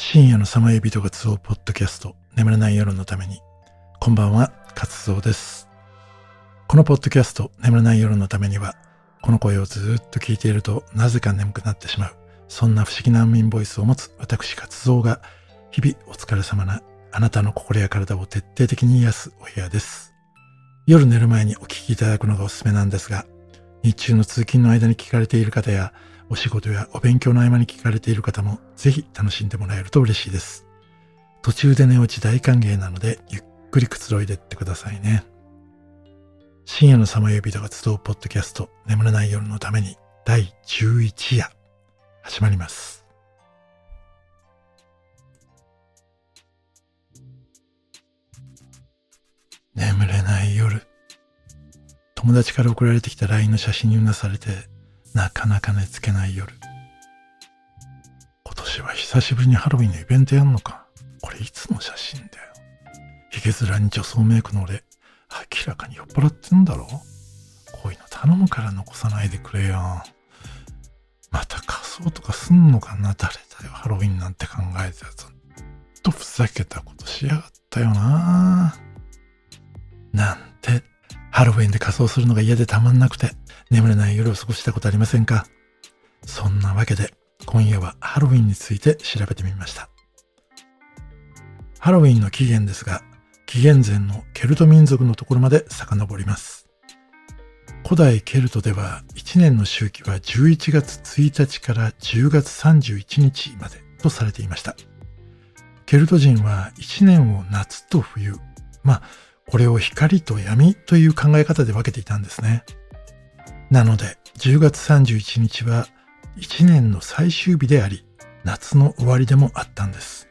深夜のさまよい人が集うポッドキャスト眠れない夜のために。こんばんは活動です。このポッドキャスト眠れない夜のためにはこの声をずっと聞いているとなぜか眠くなってしまう。そんな不思議な安眠ボイスを持つ私活動が日々お疲れ様なあなたの心や体を徹底的に癒すお部屋です。夜寝る前にお聞きいただくのがおすすめなんですが日中の通勤の間に聞かれている方やお仕事やお勉強の合間に聞かれている方もぜひ楽しんでもらえると嬉しいです。途中で寝落ち大歓迎なのでゆっくりくつろいでってくださいね。深夜のさまよびとが集うポッドキャスト眠れない夜のために第11夜始まります。眠れない夜。友達から送られてきた LINE の写真にうなされてなかなか寝つけない夜。今年は久しぶりにハロウィンのイベントやんのか。これいつの写真だよ。ヒゲ面に女装メイクの俺、明らかに酔っ払ってんだろこういうの頼むから残さないでくれよ。また仮装とかすんのかな誰だよ、ハロウィンなんて考えたやつ。とふざけたことしやがったよななんて、ハロウィンで仮装するのが嫌でたまんなくて、眠れない夜を過ごしたことありませんか？そんなわけで今夜はハロウィンについて調べてみました。ハロウィンの起源ですが、紀元前のケルト民族のところまで遡ります。古代ケルトでは1年の周期は11月1日から10月31日までとされていました。ケルト人は1年を夏と冬、まあ、これを光と闇という考え方で分けていたんですね。なので、10月31日は1年の最終日であり、夏の終わりでもあったんです。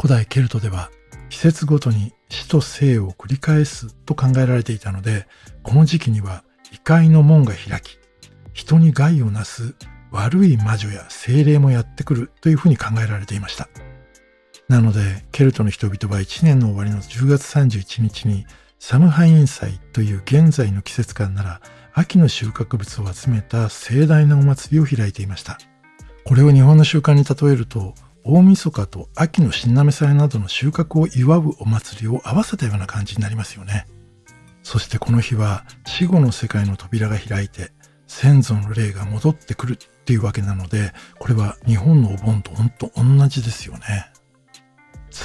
古代ケルトでは季節ごとに死と生を繰り返すと考えられていたので、この時期には異界の門が開き、人に害をなす悪い魔女や精霊もやってくるというふうに考えられていました。なので、ケルトの人々は1年の終わりの10月31日にサムハイン祭という現在の季節感なら秋の収穫物を集めた盛大なお祭りを開いていました。これを日本の習慣に例えると、大晦日と秋の新滑祭などの収穫を祝うお祭りを合わせたような感じになりますよね。そしてこの日は死後の世界の扉が開いて先祖の霊が戻ってくるっていうわけなので、これは日本のお盆と本当同じですよね。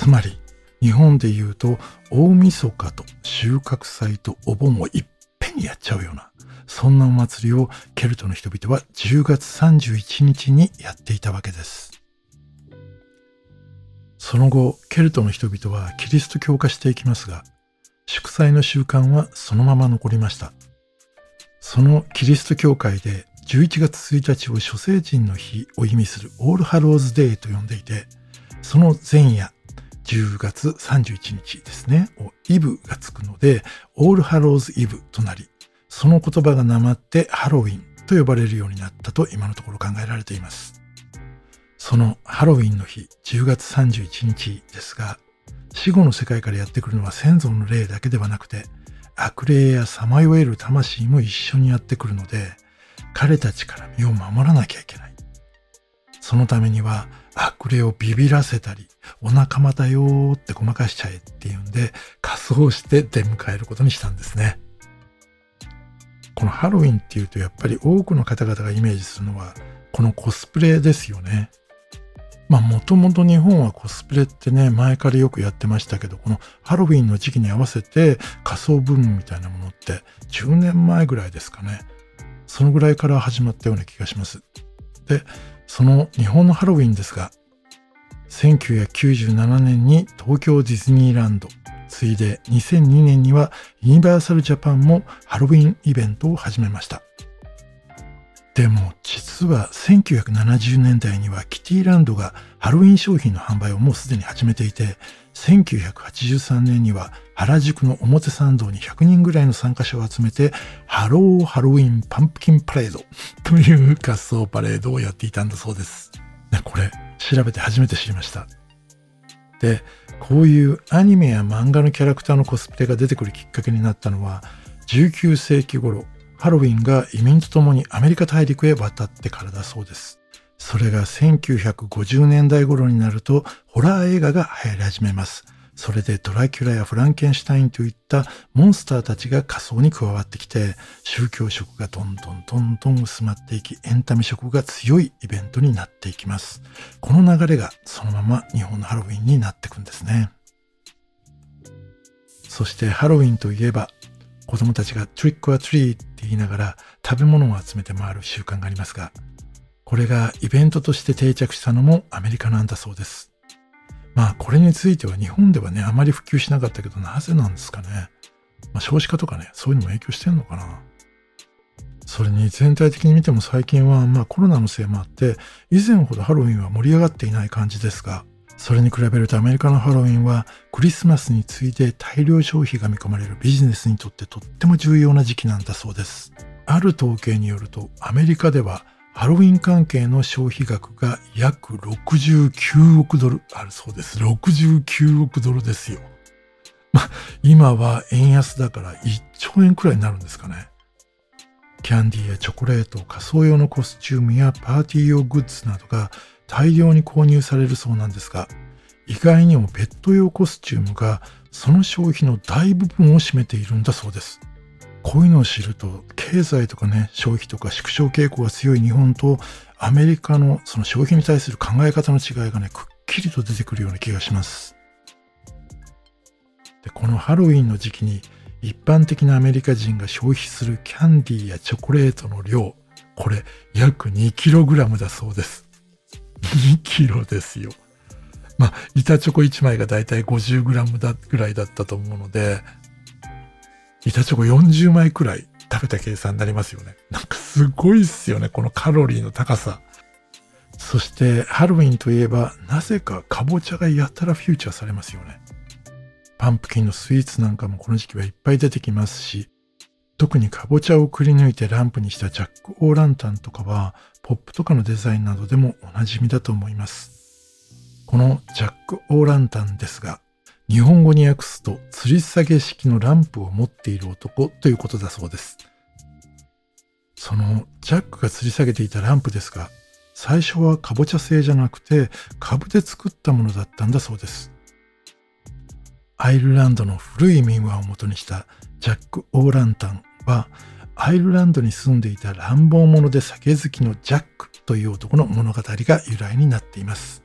つまり、日本で言うと大晦日と収穫祭とお盆をいっぺんにやっちゃうような、そんなお祭りをケルトの人々は10月31日にやっていたわけです。その後、ケルトの人々はキリスト教化していきますが、祝祭の習慣はそのまま残りました。そのキリスト教会で11月1日を諸聖人の日を意味するオールハローズデーと呼んでいて、その前夜、10月31日ですね、イブがつくので、オールハローズイブとなり、その言葉がなまってハロウィンと呼ばれるようになったと今のところ考えられています。そのハロウィンの日、10月31日ですが、死後の世界からやってくるのは先祖の霊だけではなくて、悪霊やさまよえる魂も一緒にやってくるので、彼たちから身を守らなきゃいけない。そのためには悪霊をビビらせたり、お仲間だよってごまかしちゃえっていうんで、仮装して出迎えることにしたんですね。このハロウィンっていうとやっぱり多くの方々がイメージするのはこのコスプレですよね。まあもともと日本はコスプレってね前からよくやってましたけどこのハロウィンの時期に合わせて仮装ブームみたいなものって10年前ぐらいですかね。そのぐらいから始まったような気がします。で、その日本のハロウィンですが1997年に東京ディズニーランドついで2002年にはユニバーサルジャパンもハロウィンイベントを始めました。でも実は1970年代にはキデイランドがハロウィン商品の販売をもうすでに始めていて、1983年には原宿の表参道に100人ぐらいの参加者を集めて、ハローハロウィンパンプキンパレード という仮装パレードをやっていたんだそうです。これ調べて初めて知りました。で、こういうアニメや漫画のキャラクターのコスプレが出てくるきっかけになったのは、19世紀頃、ハロウィンが移民と共にアメリカ大陸へ渡ってからだそうです。それが1950年代頃になるとホラー映画が流行り始めます。それでドラキュラやフランケンシュタインといったモンスターたちが仮想に加わってきて、宗教色がどんどんどんどん薄まっていき、エンタメ色が強いイベントになっていきます。この流れがそのまま日本のハロウィンになっていくんですね。そしてハロウィンといえば、子供たちがトリックアトリーって言いながら食べ物を集めて回る習慣がありますが、これがイベントとして定着したのもアメリカなんだそうです。まあこれについては日本ではね、あまり普及しなかったけど、なぜなんですかね。まあ少子化とかね、そういうのも影響してんのかな。それに全体的に見ても最近はまあコロナのせいもあって、以前ほどハロウィンは盛り上がっていない感じですが、それに比べるとアメリカのハロウィンはクリスマスに次いで大量消費が見込まれるビジネスにとってとっても重要な時期なんだそうです。ある統計によるとアメリカではハロウィン関係の消費額が約69億ドルあるそうです。69億ドルですよ。ま、今は円安だから1兆円くらいになるんですかね。キャンディーやチョコレート、仮装用のコスチュームやパーティー用グッズなどが大量に購入されるそうなんですが、意外にもペット用コスチュームがその消費の大部分を占めているんだそうです。こういうのを知ると、経済とかね、消費とか縮小傾向が強い日本と、アメリカのその消費に対する考え方の違いがね、くっきりと出てくるような気がします。で、このハロウィンの時期に、一般的なアメリカ人が消費するキャンディーやチョコレートの量、これ約 2kg だそうです。2kg ですよ。まあ、板チョコ1枚がだいたい 50g だぐらいだったと思うので、板チョコ40枚くらい食べた計算になりますよね。なんかすごいっすよね、このカロリーの高さ。そしてハロウィンといえば、なぜかかぼちゃがやたらフューチャーされますよね。パンプキンのスイーツなんかもこの時期はいっぱい出てきますし、特にかぼちゃをくり抜いてランプにしたジャック・オー・ランタンとかは、ポップとかのデザインなどでもおなじみだと思います。このジャック・オー・ランタンですが、日本語に訳すと吊り下げ式のランプを持っている男ということだそうです。そのジャックが吊り下げていたランプですが、最初はかぼちゃ製じゃなくて株で作ったものだったんだそうです。アイルランドの古い民話を元にしたジャック・オーランタンはアイルランドに住んでいた乱暴者で酒好きのジャックという男の物語が由来になっています。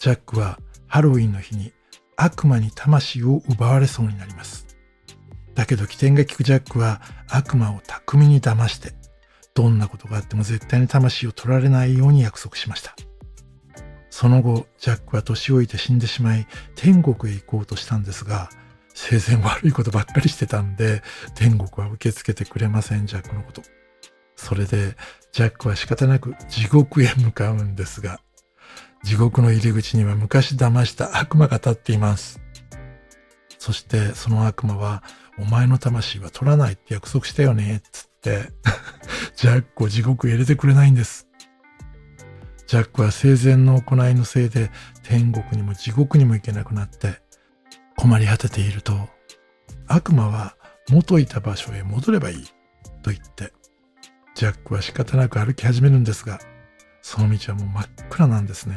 ジャックはハロウィンの日に悪魔に魂を奪われそうになります。だけど起点が利くジャックは悪魔を巧みに騙して、どんなことがあっても絶対に魂を取られないように約束しました。その後、ジャックは年老いて死んでしまい、天国へ行こうとしたんですが、生前悪いことばっかりしてたんで、天国は受け付けてくれません、ジャックのこと。それで、ジャックは仕方なく地獄へ向かうんですが、地獄の入り口には昔騙した悪魔が立っています。そしてその悪魔は、お前の魂は取らないって約束したよね、つって、ジャックを地獄へ入れてくれないんです。ジャックは生前の行いのせいで天国にも地獄にも行けなくなって困り果てていると悪魔は元いた場所へ戻ればいいと言ってジャックは仕方なく歩き始めるんですがその道はもう真っ暗なんですね。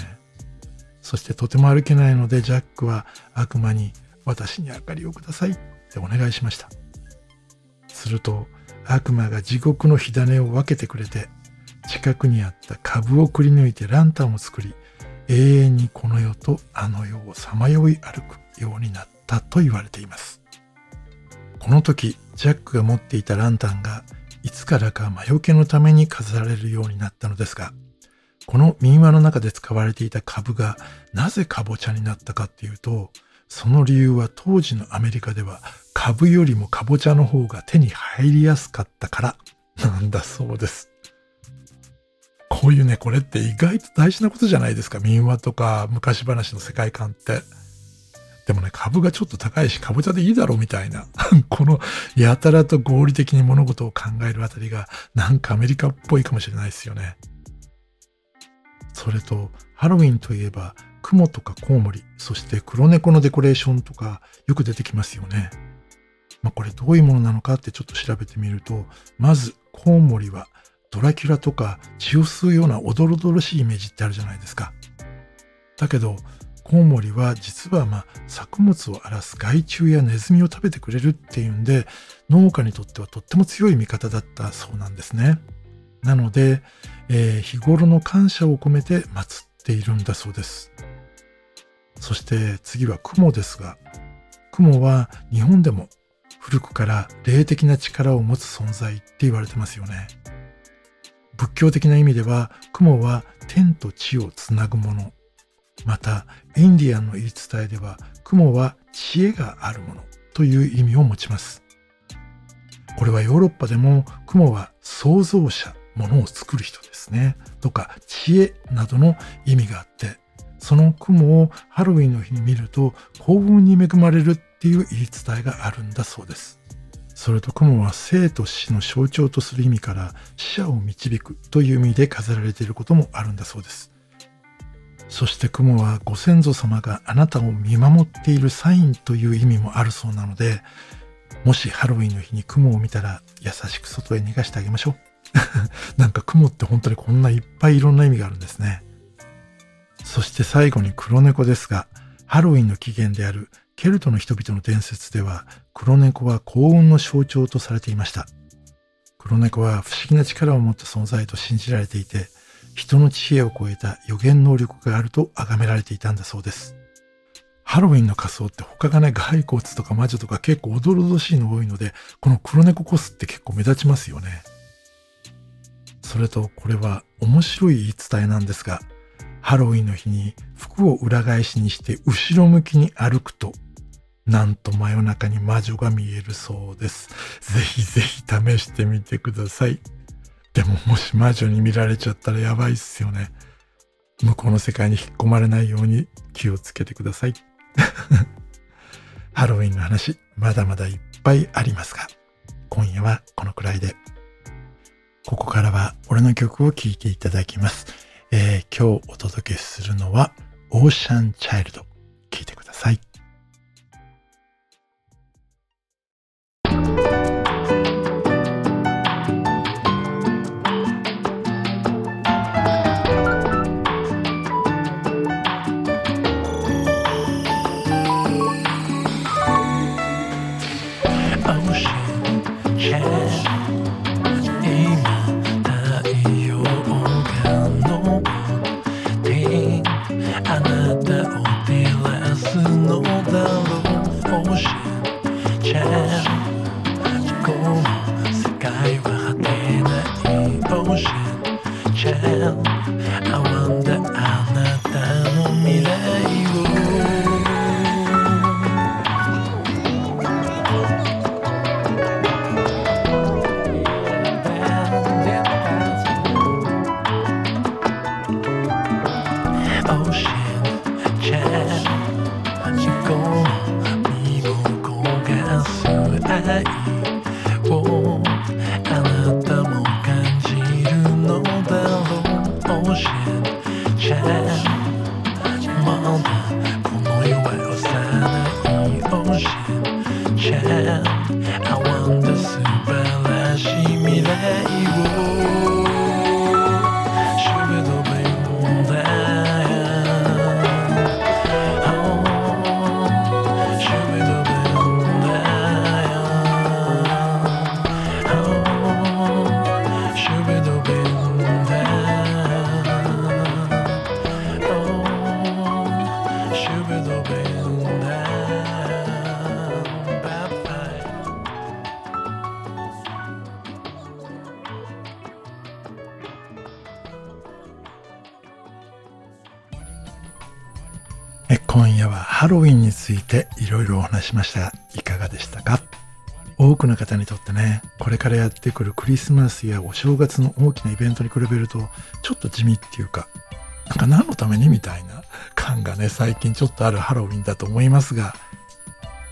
そしてとても歩けないのでジャックは悪魔に私に明かりをくださいってお願いしました。すると悪魔が地獄の火種を分けてくれて近くにあった株をくり抜いてランタンを作り永遠にこの世とあの世をさまよい歩くようになったと言われています。この時ジャックが持っていたランタンがいつからか魔除けのために飾られるようになったのですがこの民話の中で使われていた株がなぜカボチャになったかっていうと、その理由は当時のアメリカでは株よりもカボチャの方が手に入りやすかったからなんだそうです。こういうね、これって意外と大事なことじゃないですか。民話とか昔話の世界観って。でもね、株がちょっと高いし、カボチャでいいだろうみたいな。このやたらと合理的に物事を考えるあたりが、なんかアメリカっぽいかもしれないですよね。それと、ハロウィンといえば、雲とかコウモリ、そして黒猫のデコレーションとかよく出てきますよね。まあ、これどういうものなのかってちょっと調べてみると、まずコウモリはドラキュラとか血を吸うようなおどろどろしいイメージってあるじゃないですか。だけど、コウモリは実はまあ作物を荒らす害虫やネズミを食べてくれるっていうんで農家にとってはとっても強い味方だったそうなんですね。なので、えー、日頃の感謝を込めて祀っているんだそうです。そして次は雲ですが、雲は日本でも古くから霊的な力を持つ存在って言われてますよね。仏教的な意味では雲は天と地をつなぐもの。また、インディアンの言い伝えでは雲は知恵があるものという意味を持ちます。これはヨーロッパでも雲は創造者、ものを作る人ですね。とか知恵などの意味があって、その雲をハロウィンの日に見ると幸運に恵まれるっていう言い伝えがあるんだそうです。それと雲は生と死の象徴とする意味から死者を導くという意味で飾られていることもあるんだそうです。そして雲はご先祖様があなたを見守っているサインという意味もあるそうなので、もしハロウィンの日に雲を見たら優しく外へ逃がしてあげましょう。なんか雲って本当にこんないっぱいいろんな意味があるんですね。そして最後に黒猫ですが、ハロウィンの起源であるケルトの人々の伝説では、黒猫は幸運の象徴とされていました。黒猫は不思議な力を持った存在と信じられていて、人の知恵を超えた予言能力があると崇められていたんだそうです。ハロウィンの仮装って他がね、骸骨とか魔女とか結構おどろどしいの多いので、この黒猫コスって結構目立ちますよね。それとこれは面白い言い伝えなんですが、ハロウィンの日に服を裏返しにして後ろ向きに歩くと、なんと真夜中に魔女が見えるそうです。ぜひぜひ試してみてください。でももし魔女に見られちゃったらやばいっすよね。向こうの世界に引っ込まれないように気をつけてください。ハロウィンの話、まだまだいっぱいありますが、今夜はこのくらいで。ここからは俺の曲を聴いていただきます。えー、今日お届けするのは、オーシャンチャイルド。チェン向こうの世界は果てない。星ロウィンについていろいろお話しました、いかがでしたか？多くの方にとってね、これからやってくるクリスマスやお正月の大きなイベントに比べると、ちょっと地味っていうか、なんか何のためにみたいな感がね、最近ちょっとあるハロウィンだと思いますが、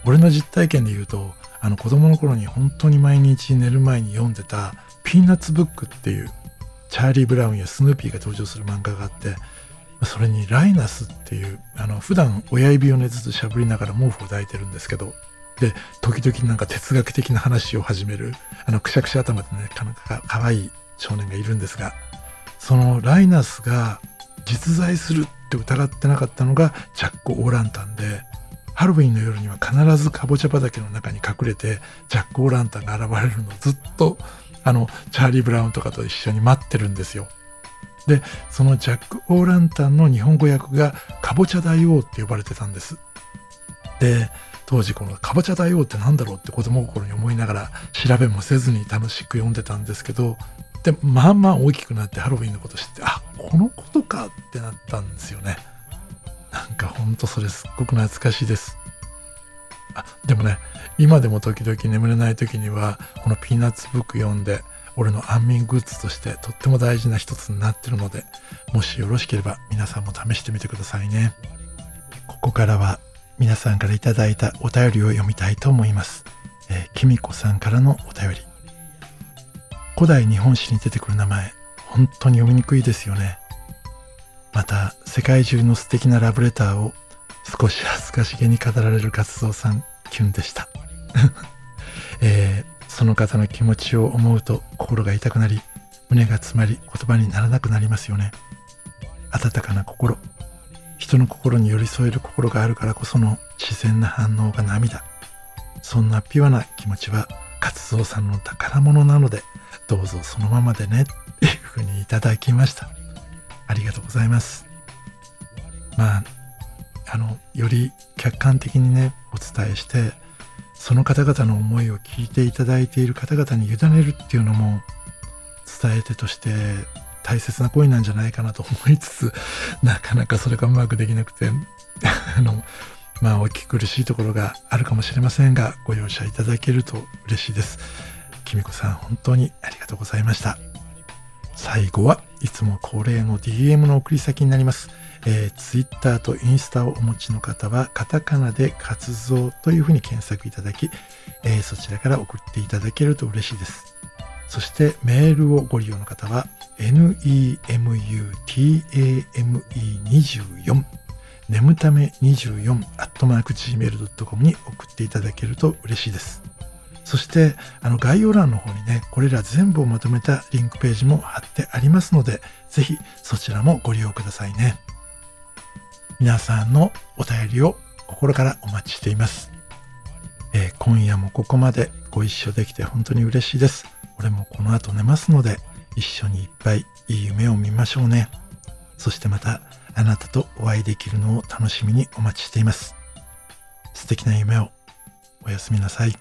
俺の実体験で言うと、あの子供の頃に本当に毎日寝る前に読んでたピーナッツブックっていうチャーリー・ブラウンやスヌーピーが登場する漫画があって、それにライナスっていう、あの、普段親指をねずつしゃぶりながら毛布を抱いてるんですけど、で、時々なんか哲学的な話を始める、あの、くしゃくしゃ頭でね、かかかわいい少年がいるんですが、そのライナスが実在するって疑ってなかったのがジャック・オーランタンで、ハロウィンの夜には必ずかぼちゃ畑の中に隠れて、ジャック・オーランタンが現れるのをずっと、あの、チャーリー・ブラウンとかと一緒に待ってるんですよ。で、そのジャック・オーランタンの日本語訳が、かぼちゃ大王って呼ばれてたんです。で、当時このかぼちゃ大王って何だろうって子供心に思いながら調べもせずに楽しく読んでたんですけど、で、まあまあ大きくなってハロウィンのこと知って、あ、このことかってなったんですよね。なんかほんとそれすっごく懐かしいです。あ、でもね、今でも時々眠れない時には、このピーナッツブック読んで、俺の安眠グッズとしてとっても大事な一つになってるので、もしよろしければ皆さんも試してみてくださいね。ここからは皆さんからいただいたお便りを読みたいと思います。えー、きみこさんからのお便り。古代日本史に出てくる名前、本当に読みにくいですよね。また、世界中の素敵なラブレターを少し恥ずかしげに語られる活動さん、キュンでした。えー、その方の気持ちを思うと心が痛くなり、胸が詰まり言葉にならなくなりますよね。温かな心、人の心に寄り添える心があるからこその自然な反応が涙。そんなピュアな気持ちは活動さんの宝物なので、どうぞそのままでねっていうふうにいただきました。ありがとうございます。まあ、あの、より客観的にね、お伝えして、その方々の思いを聞いていただいている方々に委ねるっていうのも、伝え手として大切な行為なんじゃないかなと思いつつ、なかなかそれがうまくできなくて、あの、まあ、お聞き苦しいところがあるかもしれませんが、ご容赦いただけると嬉しいです。きみこさん、本当にありがとうございました。最後はいつも恒例の DM の送り先になります。えー、Twitter とインスタをお持ちの方は、カタカナで活動というふうに検索いただき、えー、そちらから送っていただけると嬉しいです。そしてメールをご利用の方は nemutame24 眠ため24アットマーク gmail.com に送っていただけると嬉しいです。そして、あの概要欄の方にね、これら全部をまとめたリンクページも貼ってありますので、ぜひそちらもご利用くださいね。皆さんのお便りを心からお待ちしています。えー、今夜もここまでご一緒できて本当に嬉しいです。俺もこの後寝ますので、一緒にいっぱいいい夢を見ましょうね。そしてまた、あなたとお会いできるのを楽しみにお待ちしています。素敵な夢を。おやすみなさい。